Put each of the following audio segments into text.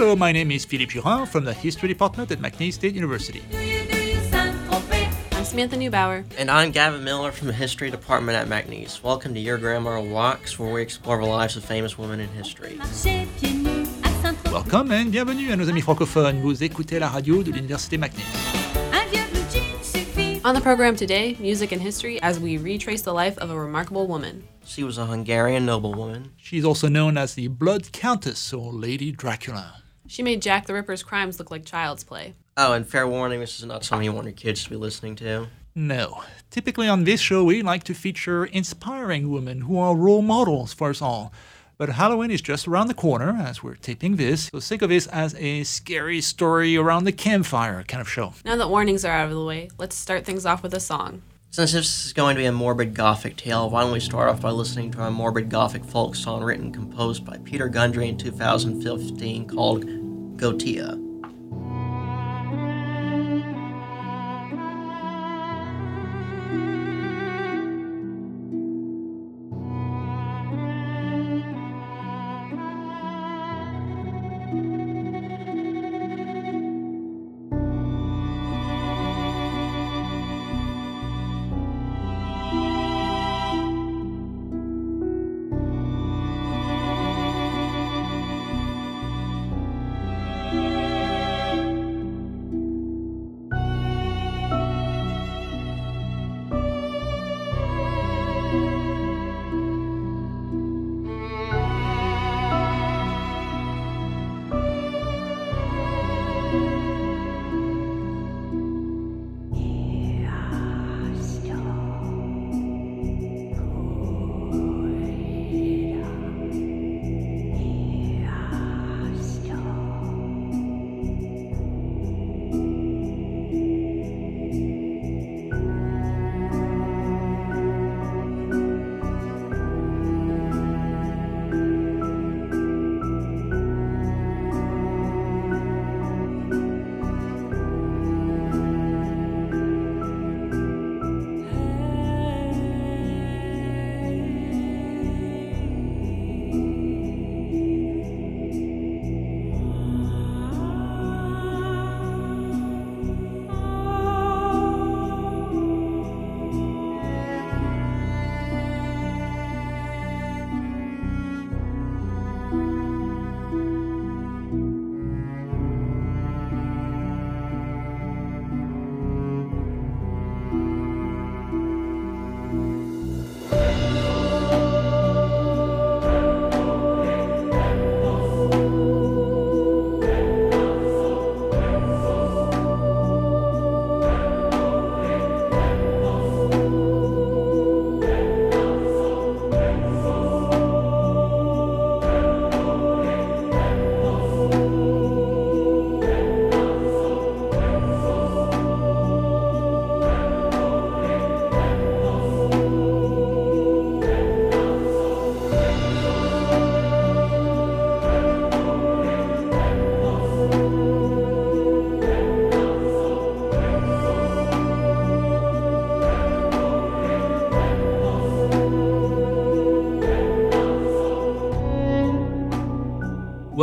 Hello, my name is Philippe Girard from the History Department at McNeese State University. I'm Samantha Neubauer. And I'm Gavin Miller from the History Department at McNeese. Welcome to Your Grandma Rocks, where we explore the lives of famous women in history. Welcome and bienvenue à nos amis francophones. Vous écoutez la radio de l'Université McNeese. On the program today, music and history as we retrace the life of a remarkable woman. She was a Hungarian noblewoman. She's also known as the Blood Countess or Lady Dracula. She made Jack the Ripper's crimes look like child's play. Oh, and fair warning, this is not something you want your kids to be listening to. No. Typically on this show, we like to feature inspiring women who are role models for us all. But Halloween is just around the corner as we're taping this, so think of this as a scary story around the campfire kind of show. Now that warnings are out of the way, let's start things off with a song. Since this is going to be a morbid gothic tale, why don't we start off by listening to a morbid gothic folk song written and composed by Peter Gundry in 2015 called Goetia.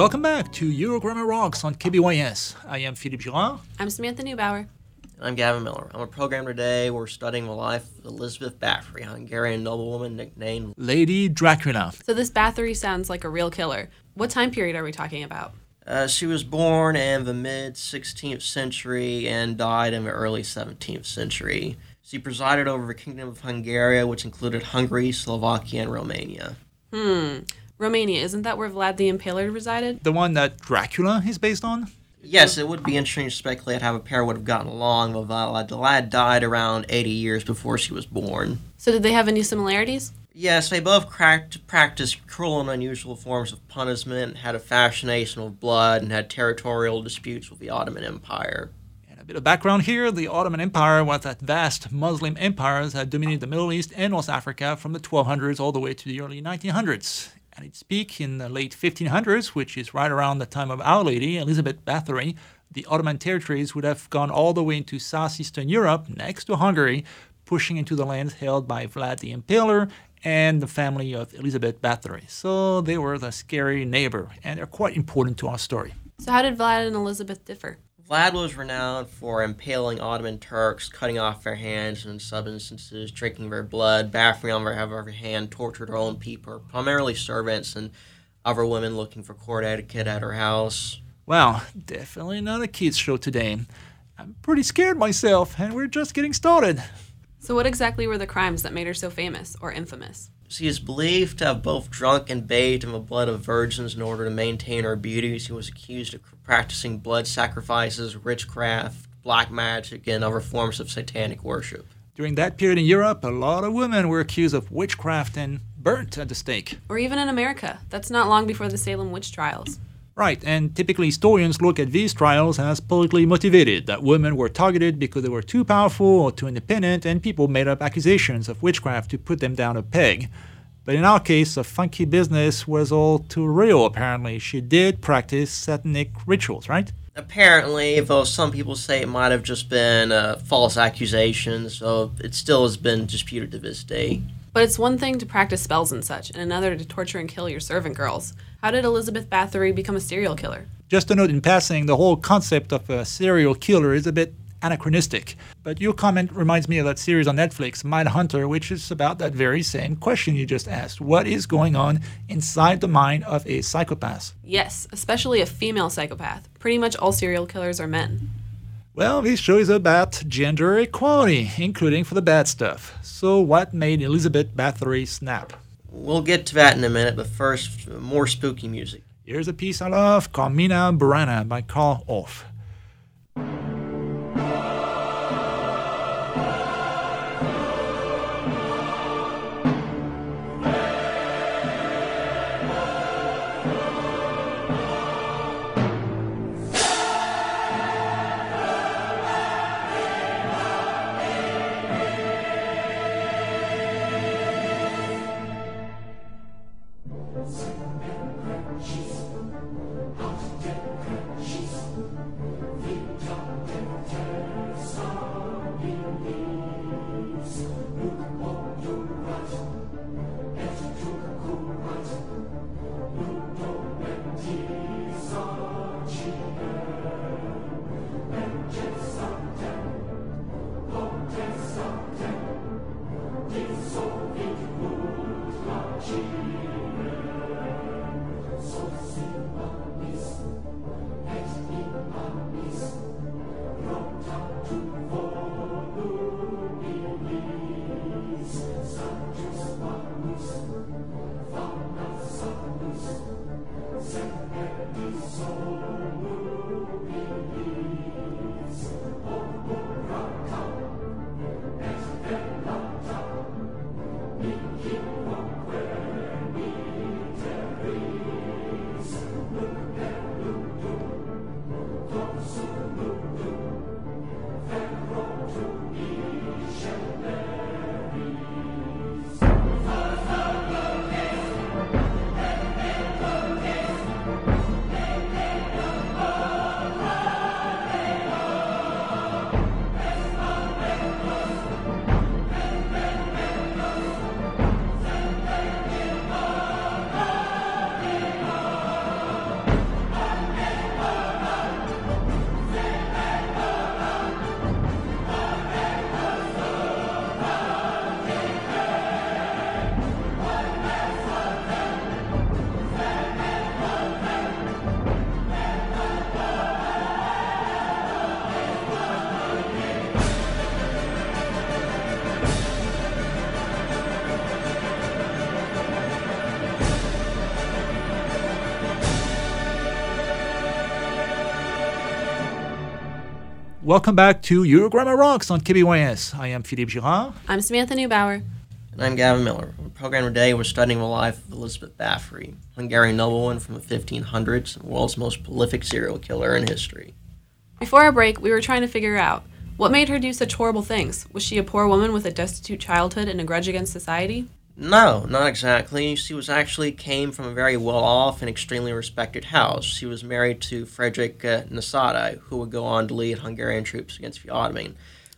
Welcome back to Your Grandma Rocks on KBYS. I am Philippe Girard. I'm Samantha Neubauer. I'm Gavin Miller. I'm a programmer today, we're studying the life of Elizabeth Bathory, a Hungarian noblewoman nicknamed Lady Dracula. So this Bathory sounds like a real killer. What time period are we talking about? Uh, she was born in the mid 16th century and died in the early 17th century. She presided over the Kingdom of Hungary, which included Hungary, Slovakia, and Romania. Hmm. Romania, isn't that where Vlad the Impaler resided? The one that Dracula is based on? Yes, it would be interesting to speculate how the pair would have gotten along, but Vlad, the lad died around 80 years before she was born. So did they have any similarities? Yes, they both cracked, practiced cruel and unusual forms of punishment, had a fascination with blood, and had territorial disputes with the Ottoman Empire. And a bit of background here the Ottoman Empire was that vast Muslim empire that dominated the Middle East and North Africa from the 1200s all the way to the early 1900s. At its peak in the late 1500s, which is right around the time of Our Lady, Elizabeth Bathory, the Ottoman territories would have gone all the way into southeastern Europe, next to Hungary, pushing into the lands held by Vlad the Impaler and the family of Elizabeth Bathory. So they were the scary neighbor, and they're quite important to our story. So, how did Vlad and Elizabeth differ? Vlad was renowned for impaling Ottoman Turks, cutting off their hands in some instances, drinking their blood, battering on their every hand, tortured her own people, primarily servants and other women looking for court etiquette at her house. Well, definitely not a kids show today. I'm pretty scared myself, and we're just getting started. So, what exactly were the crimes that made her so famous or infamous? She is believed to have both drunk and bathed in the blood of virgins in order to maintain her beauty. She was accused of practicing blood sacrifices, witchcraft, black magic, and other forms of satanic worship. During that period in Europe, a lot of women were accused of witchcraft and burnt at the stake. Or even in America. That's not long before the Salem witch trials. Right, and typically historians look at these trials as politically motivated, that women were targeted because they were too powerful or too independent, and people made up accusations of witchcraft to put them down a peg. But in our case, the funky business was all too real, apparently. She did practice satanic rituals, right? Apparently, though some people say it might have just been uh, false accusations, so it still has been disputed to this day. But it's one thing to practice spells and such, and another to torture and kill your servant girls. How did Elizabeth Bathory become a serial killer? Just a note in passing, the whole concept of a serial killer is a bit anachronistic. But your comment reminds me of that series on Netflix, Mindhunter, which is about that very same question you just asked. What is going on inside the mind of a psychopath? Yes, especially a female psychopath. Pretty much all serial killers are men. Well, this show is about gender equality, including for the bad stuff. So, what made Elizabeth Bathory snap? We'll get to that in a minute, but first, more spooky music. Here's a piece I love, Carmina Burana by Carl Orff. Welcome back to Your Grandma Rocks on KBYS. I am Philippe Girard. I'm Samantha Neubauer. And I'm Gavin Miller. On the program today, we're studying the life of Elizabeth Bathory, Hungarian noblewoman from the 1500s and the world's most prolific serial killer in history. Before our break, we were trying to figure out what made her do such horrible things. Was she a poor woman with a destitute childhood and a grudge against society? No, not exactly. She was actually came from a very well-off and extremely respected house. She was married to Frederick uh, Nadasdy, who would go on to lead Hungarian troops against the Ottoman,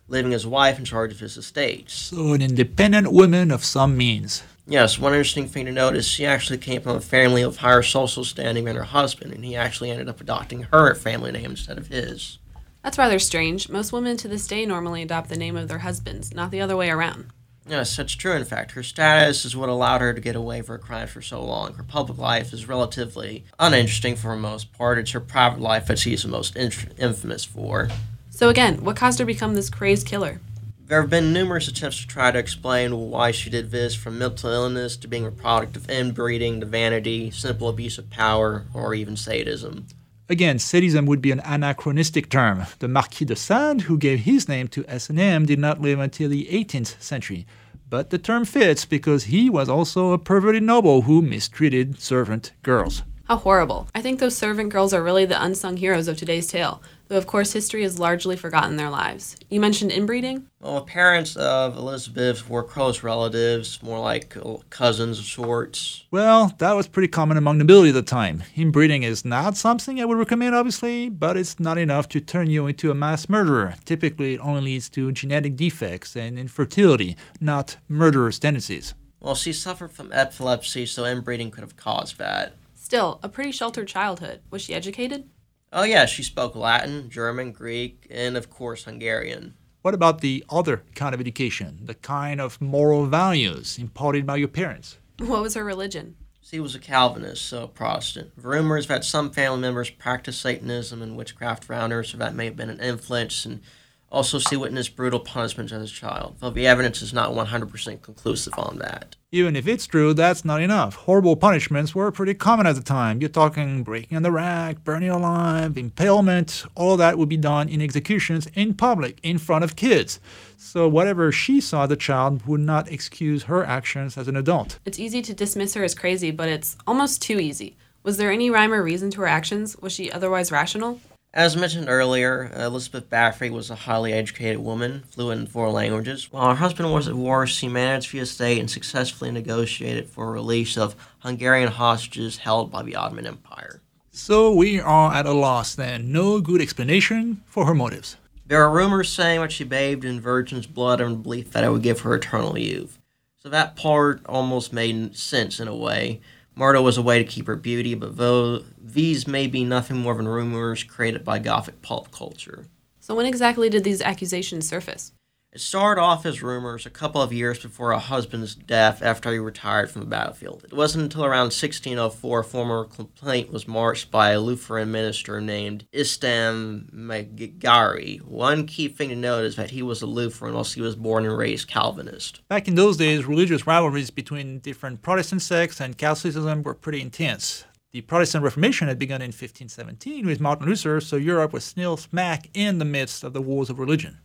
leaving his wife in charge of his estates. So, an independent woman of some means. Yes, one interesting thing to note is she actually came from a family of higher social standing than her husband, and he actually ended up adopting her family name instead of his. That's rather strange. Most women to this day normally adopt the name of their husbands, not the other way around. Yes, that's true. In fact, her status is what allowed her to get away with her crimes for so long. Her public life is relatively uninteresting for the most part. It's her private life that she's the most in- infamous for. So, again, what caused her to become this crazed killer? There have been numerous attempts to try to explain why she did this, from mental illness to being a product of inbreeding to vanity, simple abuse of power, or even sadism. Again, sadism would be an anachronistic term. The Marquis de Sade, who gave his name to S&M, did not live until the 18th century. But the term fits because he was also a perverted noble who mistreated servant girls. How horrible. I think those servant girls are really the unsung heroes of today's tale, though of course history has largely forgotten their lives. You mentioned inbreeding? Well, the parents of Elizabeth were close relatives, more like uh, cousins of sorts. Well, that was pretty common among nobility at the time. Inbreeding is not something I would recommend, obviously, but it's not enough to turn you into a mass murderer. Typically, it only leads to genetic defects and infertility, not murderous tendencies. Well, she suffered from epilepsy, so inbreeding could have caused that. Still, a pretty sheltered childhood. Was she educated? Oh, yeah, she spoke Latin, German, Greek, and of course Hungarian. What about the other kind of education, the kind of moral values imparted by your parents? What was her religion? She was a Calvinist, so a Protestant. Rumors that some family members practiced Satanism and witchcraft around her, so that may have been an influence, and also she witnessed brutal punishment as a child, though the evidence is not 100% conclusive on that. Even if it's true, that's not enough. Horrible punishments were pretty common at the time. You're talking breaking on the rack, burning alive, impalement, all that would be done in executions in public, in front of kids. So whatever she saw the child would not excuse her actions as an adult. It's easy to dismiss her as crazy, but it's almost too easy. Was there any rhyme or reason to her actions? Was she otherwise rational? As mentioned earlier, Elizabeth Bathory was a highly educated woman, fluent in four languages. While her husband was at war, she managed the estate and successfully negotiated for the release of Hungarian hostages held by the Ottoman Empire. So we are at a loss then. No good explanation for her motives. There are rumors saying that she bathed in virgin's blood in the belief that it would give her eternal youth. So that part almost made sense in a way. Murder was a way to keep her beauty, but though these may be nothing more than rumors created by Gothic pulp culture. So, when exactly did these accusations surface? It started off as rumors a couple of years before her husband's death after he retired from the battlefield. It wasn't until around 1604 a formal complaint was marched by a Lutheran minister named István Magyari. One key thing to note is that he was a Lutheran whilst he was born and raised Calvinist. Back in those days, religious rivalries between different Protestant sects and Catholicism were pretty intense. The Protestant Reformation had begun in 1517 with Martin Luther, so Europe was still smack in the midst of the wars of religion.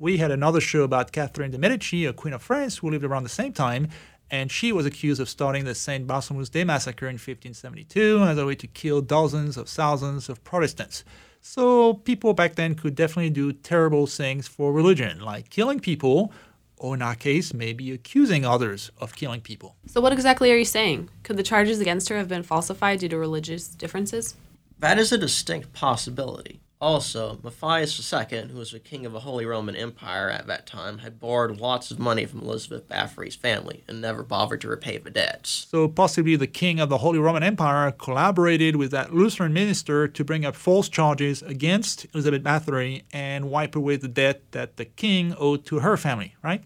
We had another show about Catherine de' Medici, a queen of France who lived around the same time, and she was accused of starting the St. Bartholomew's Day massacre in 1572 as a way to kill dozens of thousands of Protestants. So people back then could definitely do terrible things for religion, like killing people, or in our case, maybe accusing others of killing people. So, what exactly are you saying? Could the charges against her have been falsified due to religious differences? That is a distinct possibility. Also, Matthias II, who was the king of the Holy Roman Empire at that time, had borrowed lots of money from Elizabeth Bathory's family and never bothered to repay the debts. So, possibly the king of the Holy Roman Empire collaborated with that Lutheran minister to bring up false charges against Elizabeth Bathory and wipe away the debt that the king owed to her family, right?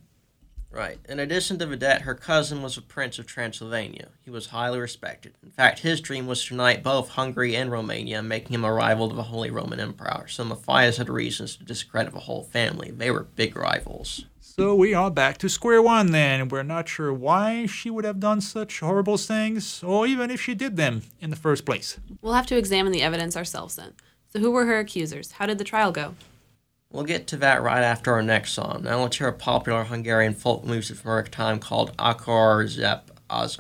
Right. In addition to the debt, her cousin was a prince of Transylvania. He was highly respected. In fact, his dream was to unite both Hungary and Romania, making him a rival to the Holy Roman Empire. So Matthias had reasons to discredit the whole family. They were big rivals. So we are back to square one then. We're not sure why she would have done such horrible things, or even if she did them in the first place. We'll have to examine the evidence ourselves then. So, who were her accusers? How did the trial go? We'll get to that right after our next song. Now let's hear a popular Hungarian folk music from our time called Akar Zep az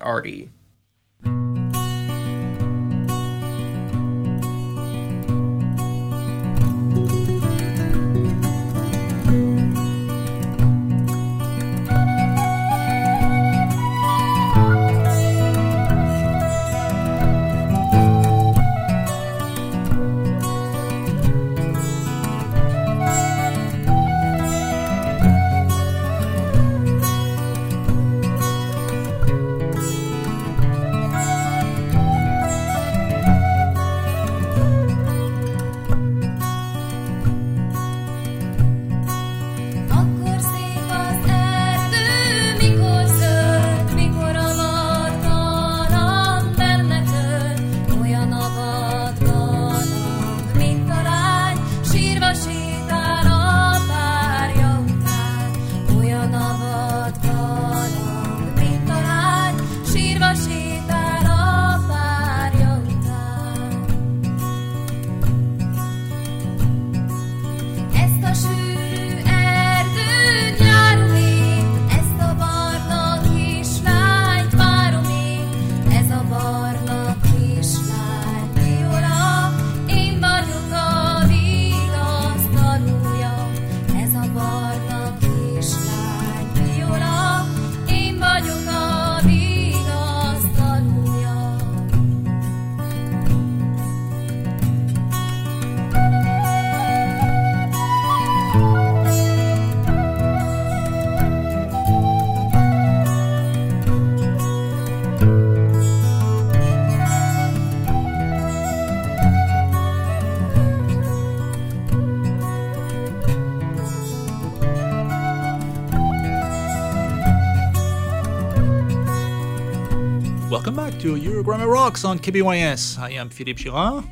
to Your Grandma Rocks on KBYS. I am Philippe Girard.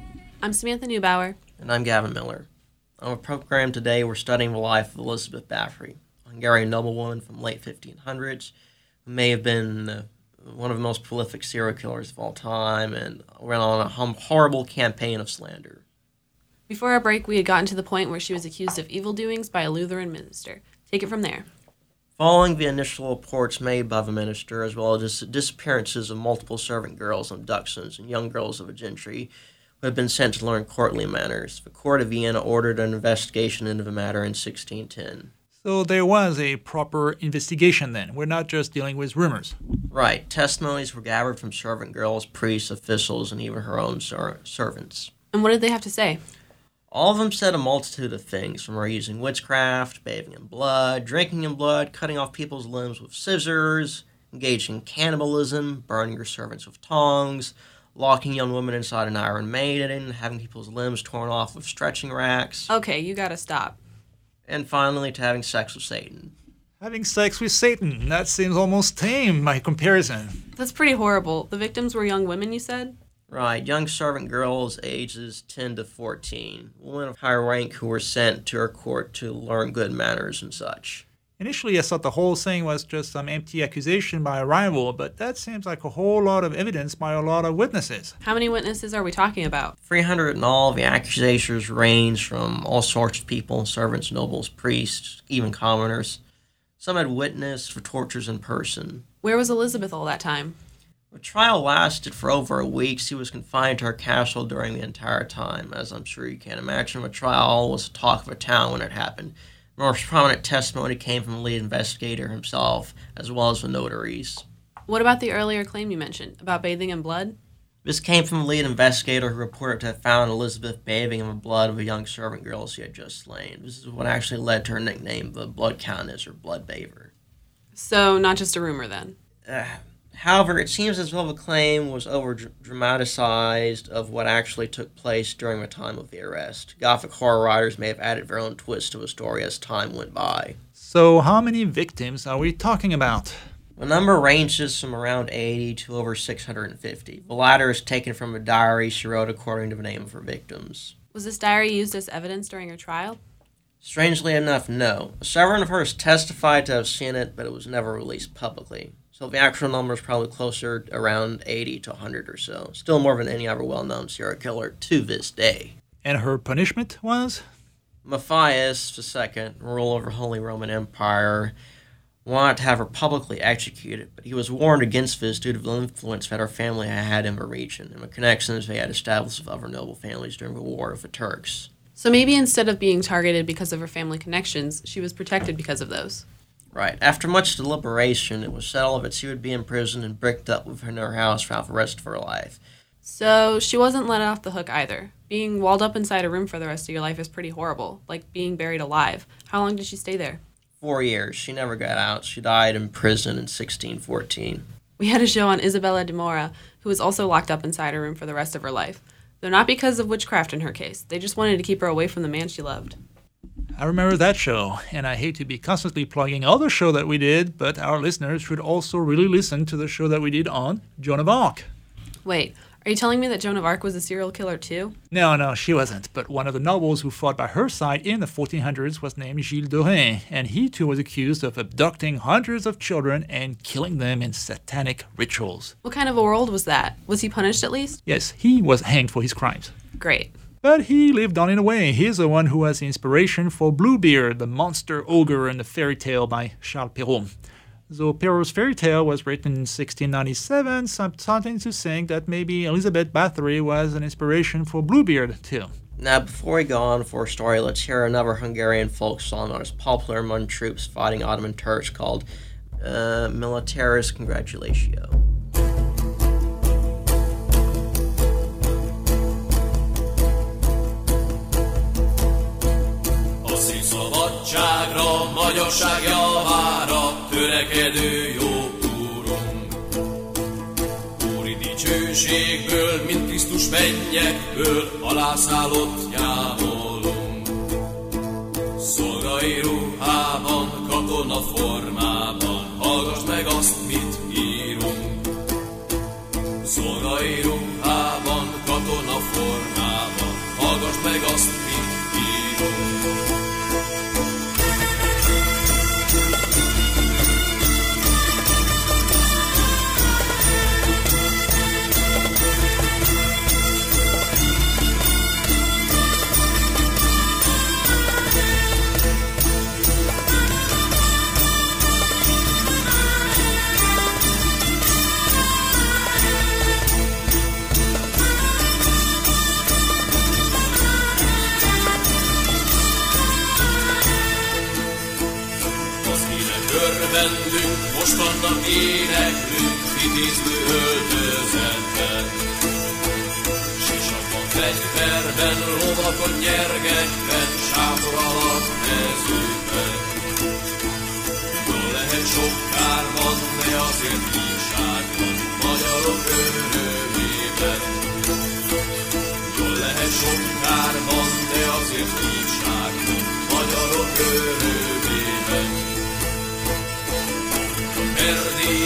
I'm Samantha Neubauer. And I'm Gavin Miller. On our program today, we're studying the life of Elizabeth Bathory, a Hungarian noblewoman from late 1500s who may have been uh, one of the most prolific serial killers of all time and went on a hum- horrible campaign of slander. Before our break, we had gotten to the point where she was accused of evil doings by a Lutheran minister. Take it from there. Following the initial reports made by the minister, as well as the disappearances of multiple servant girls and dachshunds and young girls of the gentry who had been sent to learn courtly manners, the court of Vienna ordered an investigation into the matter in 1610. So there was a proper investigation then. We're not just dealing with rumors. Right. Testimonies were gathered from servant girls, priests, officials, and even her own ser- servants. And what did they have to say? All of them said a multitude of things, from her using witchcraft, bathing in blood, drinking in blood, cutting off people's limbs with scissors, engaging in cannibalism, burning your servants with tongs, locking young women inside an iron maiden, having people's limbs torn off with stretching racks, Okay, you gotta stop. and finally to having sex with Satan. Having sex with Satan, that seems almost tame by comparison. That's pretty horrible. The victims were young women, you said? Right, young servant girls ages 10 to 14, women of high rank who were sent to her court to learn good manners and such. Initially, I thought the whole thing was just some empty accusation by a rival, but that seems like a whole lot of evidence by a lot of witnesses. How many witnesses are we talking about? 300 in all, the accusations range from all sorts of people servants, nobles, priests, even commoners. Some had witnessed for tortures in person. Where was Elizabeth all that time? The trial lasted for over a week. She was confined to her castle during the entire time. As I'm sure you can imagine, the trial was the talk of the town when it happened. The most prominent testimony came from the lead investigator himself, as well as the notaries. What about the earlier claim you mentioned about bathing in blood? This came from the lead investigator who reported to have found Elizabeth bathing in the blood of a young servant girl she had just slain. This is what actually led to her nickname, the Blood Countess or Blood Bather. So, not just a rumor then. Uh, however, it seems as though the claim was over dramatized of what actually took place during the time of the arrest. Gothic horror writers may have added their own twist to the story as time went by. So, how many victims are we talking about? The number ranges from around 80 to over 650. The latter is taken from a diary she wrote according to the name of her victims. Was this diary used as evidence during her trial? Strangely enough, no. Several of hers testified to have seen it, but it was never released publicly. So the actual number is probably closer around 80 to 100 or so. Still more than any other well known serial killer to this day. And her punishment was? Matthias II, ruler of the Holy Roman Empire, wanted to have her publicly executed, but he was warned against this due to the influence that her family had had in the region and the connections they had established with other noble families during the War of the Turks. So maybe instead of being targeted because of her family connections, she was protected because of those. Right. After much deliberation, it was settled that she would be imprisoned and bricked up within her house for the rest of her life. So she wasn't let off the hook either. Being walled up inside a room for the rest of your life is pretty horrible, like being buried alive. How long did she stay there? Four years. She never got out. She died in prison in 1614. We had a show on Isabella de Morra, who was also locked up inside a room for the rest of her life. Though not because of witchcraft in her case. They just wanted to keep her away from the man she loved. I remember that show, and I hate to be constantly plugging other show that we did, but our listeners should also really listen to the show that we did on Joan of Arc. Wait, are you telling me that Joan of Arc was a serial killer too? No, no, she wasn't. But one of the nobles who fought by her side in the 1400s was named Gilles de Rais, and he too was accused of abducting hundreds of children and killing them in satanic rituals. What kind of a world was that? Was he punished at least? Yes, he was hanged for his crimes. Great. But he lived on in a way. He's the one who was the inspiration for Bluebeard, the monster ogre in the fairy tale by Charles Perrault. Though Perrault's fairy tale was written in 1697, some starting to think that maybe Elizabeth Bathory was an inspiration for Bluebeard too. Now, before we go on for a story, let's hear another Hungarian folk song that is popular among troops fighting Ottoman Turks called uh, Militaris Congratulatio. igazság javára törekedő jó úrunk. Úri dicsőségből, mint Krisztus mennyekből alászállott jávolunk. Szolgai ruhában, katona formában, hallgass meg azt, mit írunk. Szolgai ruhában, katona formában, hallgass meg azt, Tánckodnak éneklünk, vitézlő öltözetben.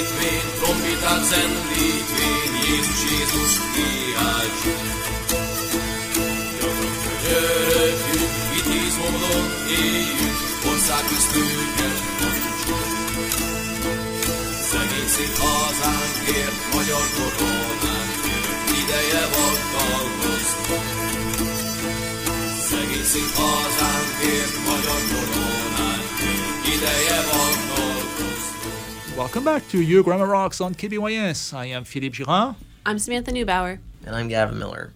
Erdítvény, trombitát, zendítvény, Jézus, Jézus, kiáltsunk. Könyörögjünk, vitéz módon éljünk, ország köztünket mondjuk. Szegény szép hazánkért, magyar koronánkért, ideje vadalkozni. Szegény szép hazánkért, Welcome back to Your Grandma Rocks on KBYS. I am Philippe Girard. I'm Samantha Neubauer. And I'm Gavin Miller.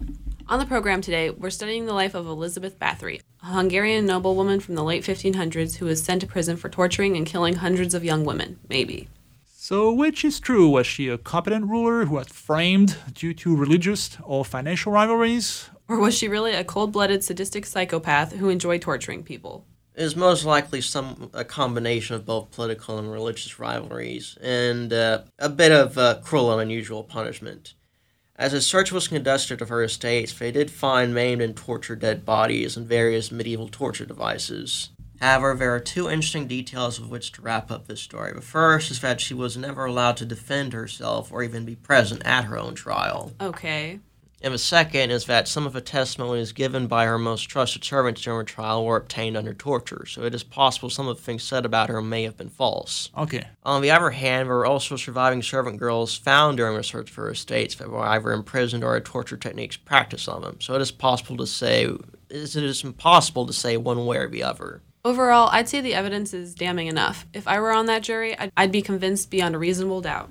On the program today, we're studying the life of Elizabeth Bathory, a Hungarian noblewoman from the late 1500s who was sent to prison for torturing and killing hundreds of young women, maybe. So, which is true? Was she a competent ruler who was framed due to religious or financial rivalries? Or was she really a cold blooded, sadistic psychopath who enjoyed torturing people? Is most likely some a combination of both political and religious rivalries, and uh, a bit of uh, cruel and unusual punishment. As a search was conducted of her estates, they did find maimed and tortured dead bodies and various medieval torture devices. However, there are two interesting details of which to wrap up this story. The first is that she was never allowed to defend herself or even be present at her own trial. Okay. And the second is that some of the testimonies given by her most trusted servants during her trial were obtained under torture, so it is possible some of the things said about her may have been false. Okay. On the other hand, there were also surviving servant girls found during the search for her estates that were either imprisoned or had torture techniques practiced on them, so it is possible to say, it is impossible to say one way or the other. Overall, I'd say the evidence is damning enough. If I were on that jury, I'd, I'd be convinced beyond a reasonable doubt.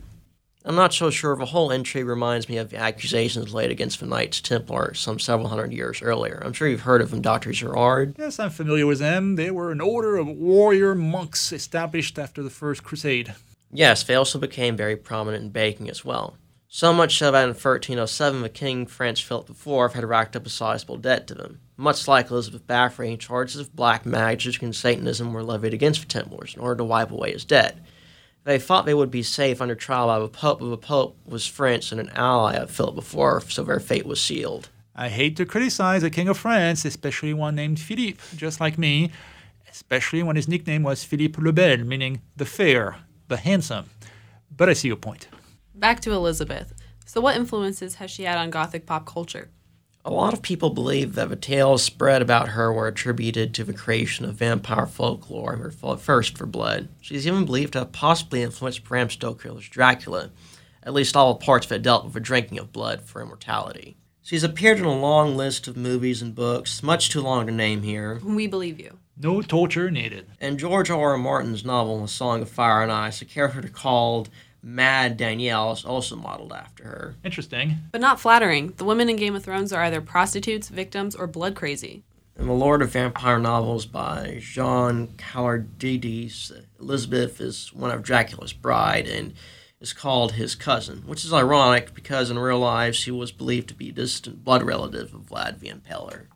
I'm not so sure the whole entry reminds me of the accusations laid against the Knights Templar some several hundred years earlier. I'm sure you've heard of them, Dr. Girard. Yes, I'm familiar with them. They were an order of warrior monks established after the First Crusade. Yes, they also became very prominent in baking as well. So much so that in 1307, the King Franz Philip IV had racked up a sizable debt to them. Much like Elizabeth Bathory, charges of black magic and Satanism were levied against the Templars in order to wipe away his debt. They thought they would be safe under trial by the Pope, but the Pope was French and an ally of Philip IV, so their fate was sealed. I hate to criticize a king of France, especially one named Philippe, just like me, especially when his nickname was Philippe le Bel, meaning the fair, the handsome. But I see your point. Back to Elizabeth. So, what influences has she had on Gothic pop culture? A lot of people believe that the tales spread about her were attributed to the creation of vampire folklore and her thirst for blood. She's even believed to have possibly influenced Bram Stoker's Dracula, at least all the parts that dealt with the drinking of blood for immortality. She's appeared in a long list of movies and books, much too long to name here. We believe you. No torture needed. In George R. R. Martin's novel, A Song of Fire and Ice, a character called Mad Danelle is also modeled after her. Interesting. But not flattering. The women in Game of Thrones are either prostitutes, victims, or blood crazy. In the Lord of Vampire novels by Jeanne Kalogridis, Elizabeth is one of Dracula's bride and is called his cousin, which is ironic because in real life she was believed to be a distant blood relative of Vlad the Impaler.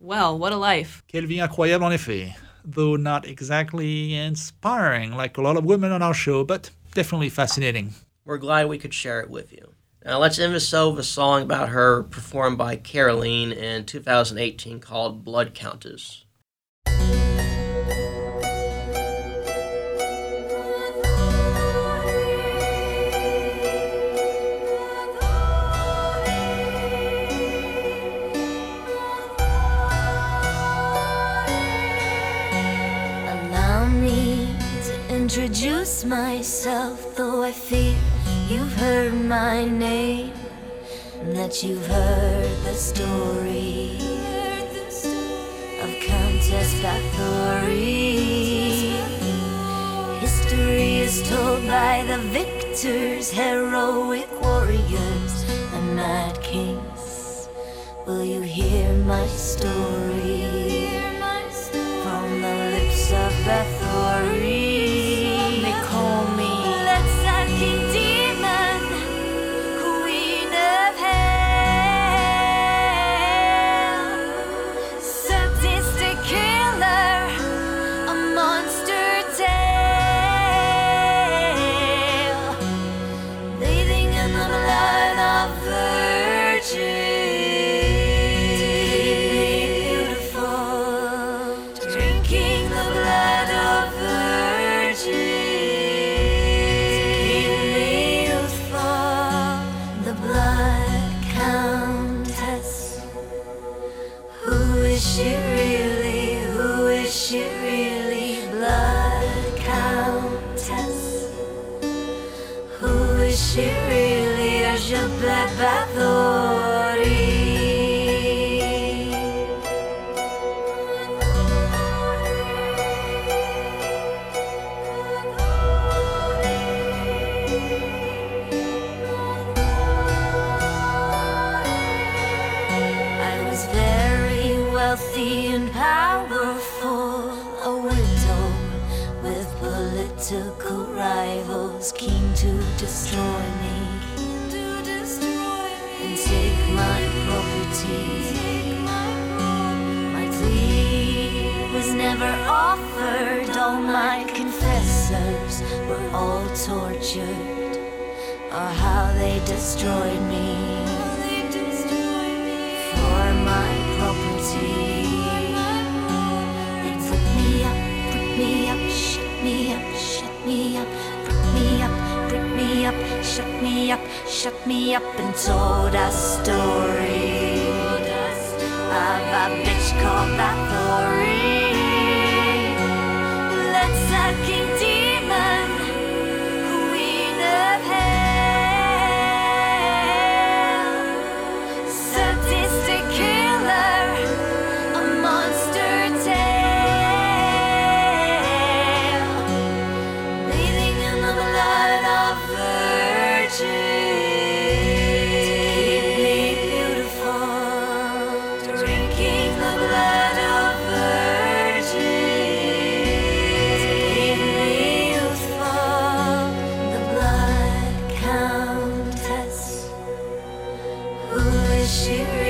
Well, what a life. Quelle vie incroyable en effet. Though not exactly inspiring like a lot of women on our show, but definitely fascinating. We're glad we could share it with you. Now let's end this show with a song about her performed by Caroline in 2018 called Blood Countess. Introduce myself, though I fear you've heard my name, and that you've heard the story of Countess Bathory. History is told by the victors, heroic warriors, and mad kings. Will you hear my story? Destroyed me for my property. They put me up, put me up, shut me up, shut me up, put me up, put me up, shut me up, shut me up, and told a story of a bitch called Bathory. she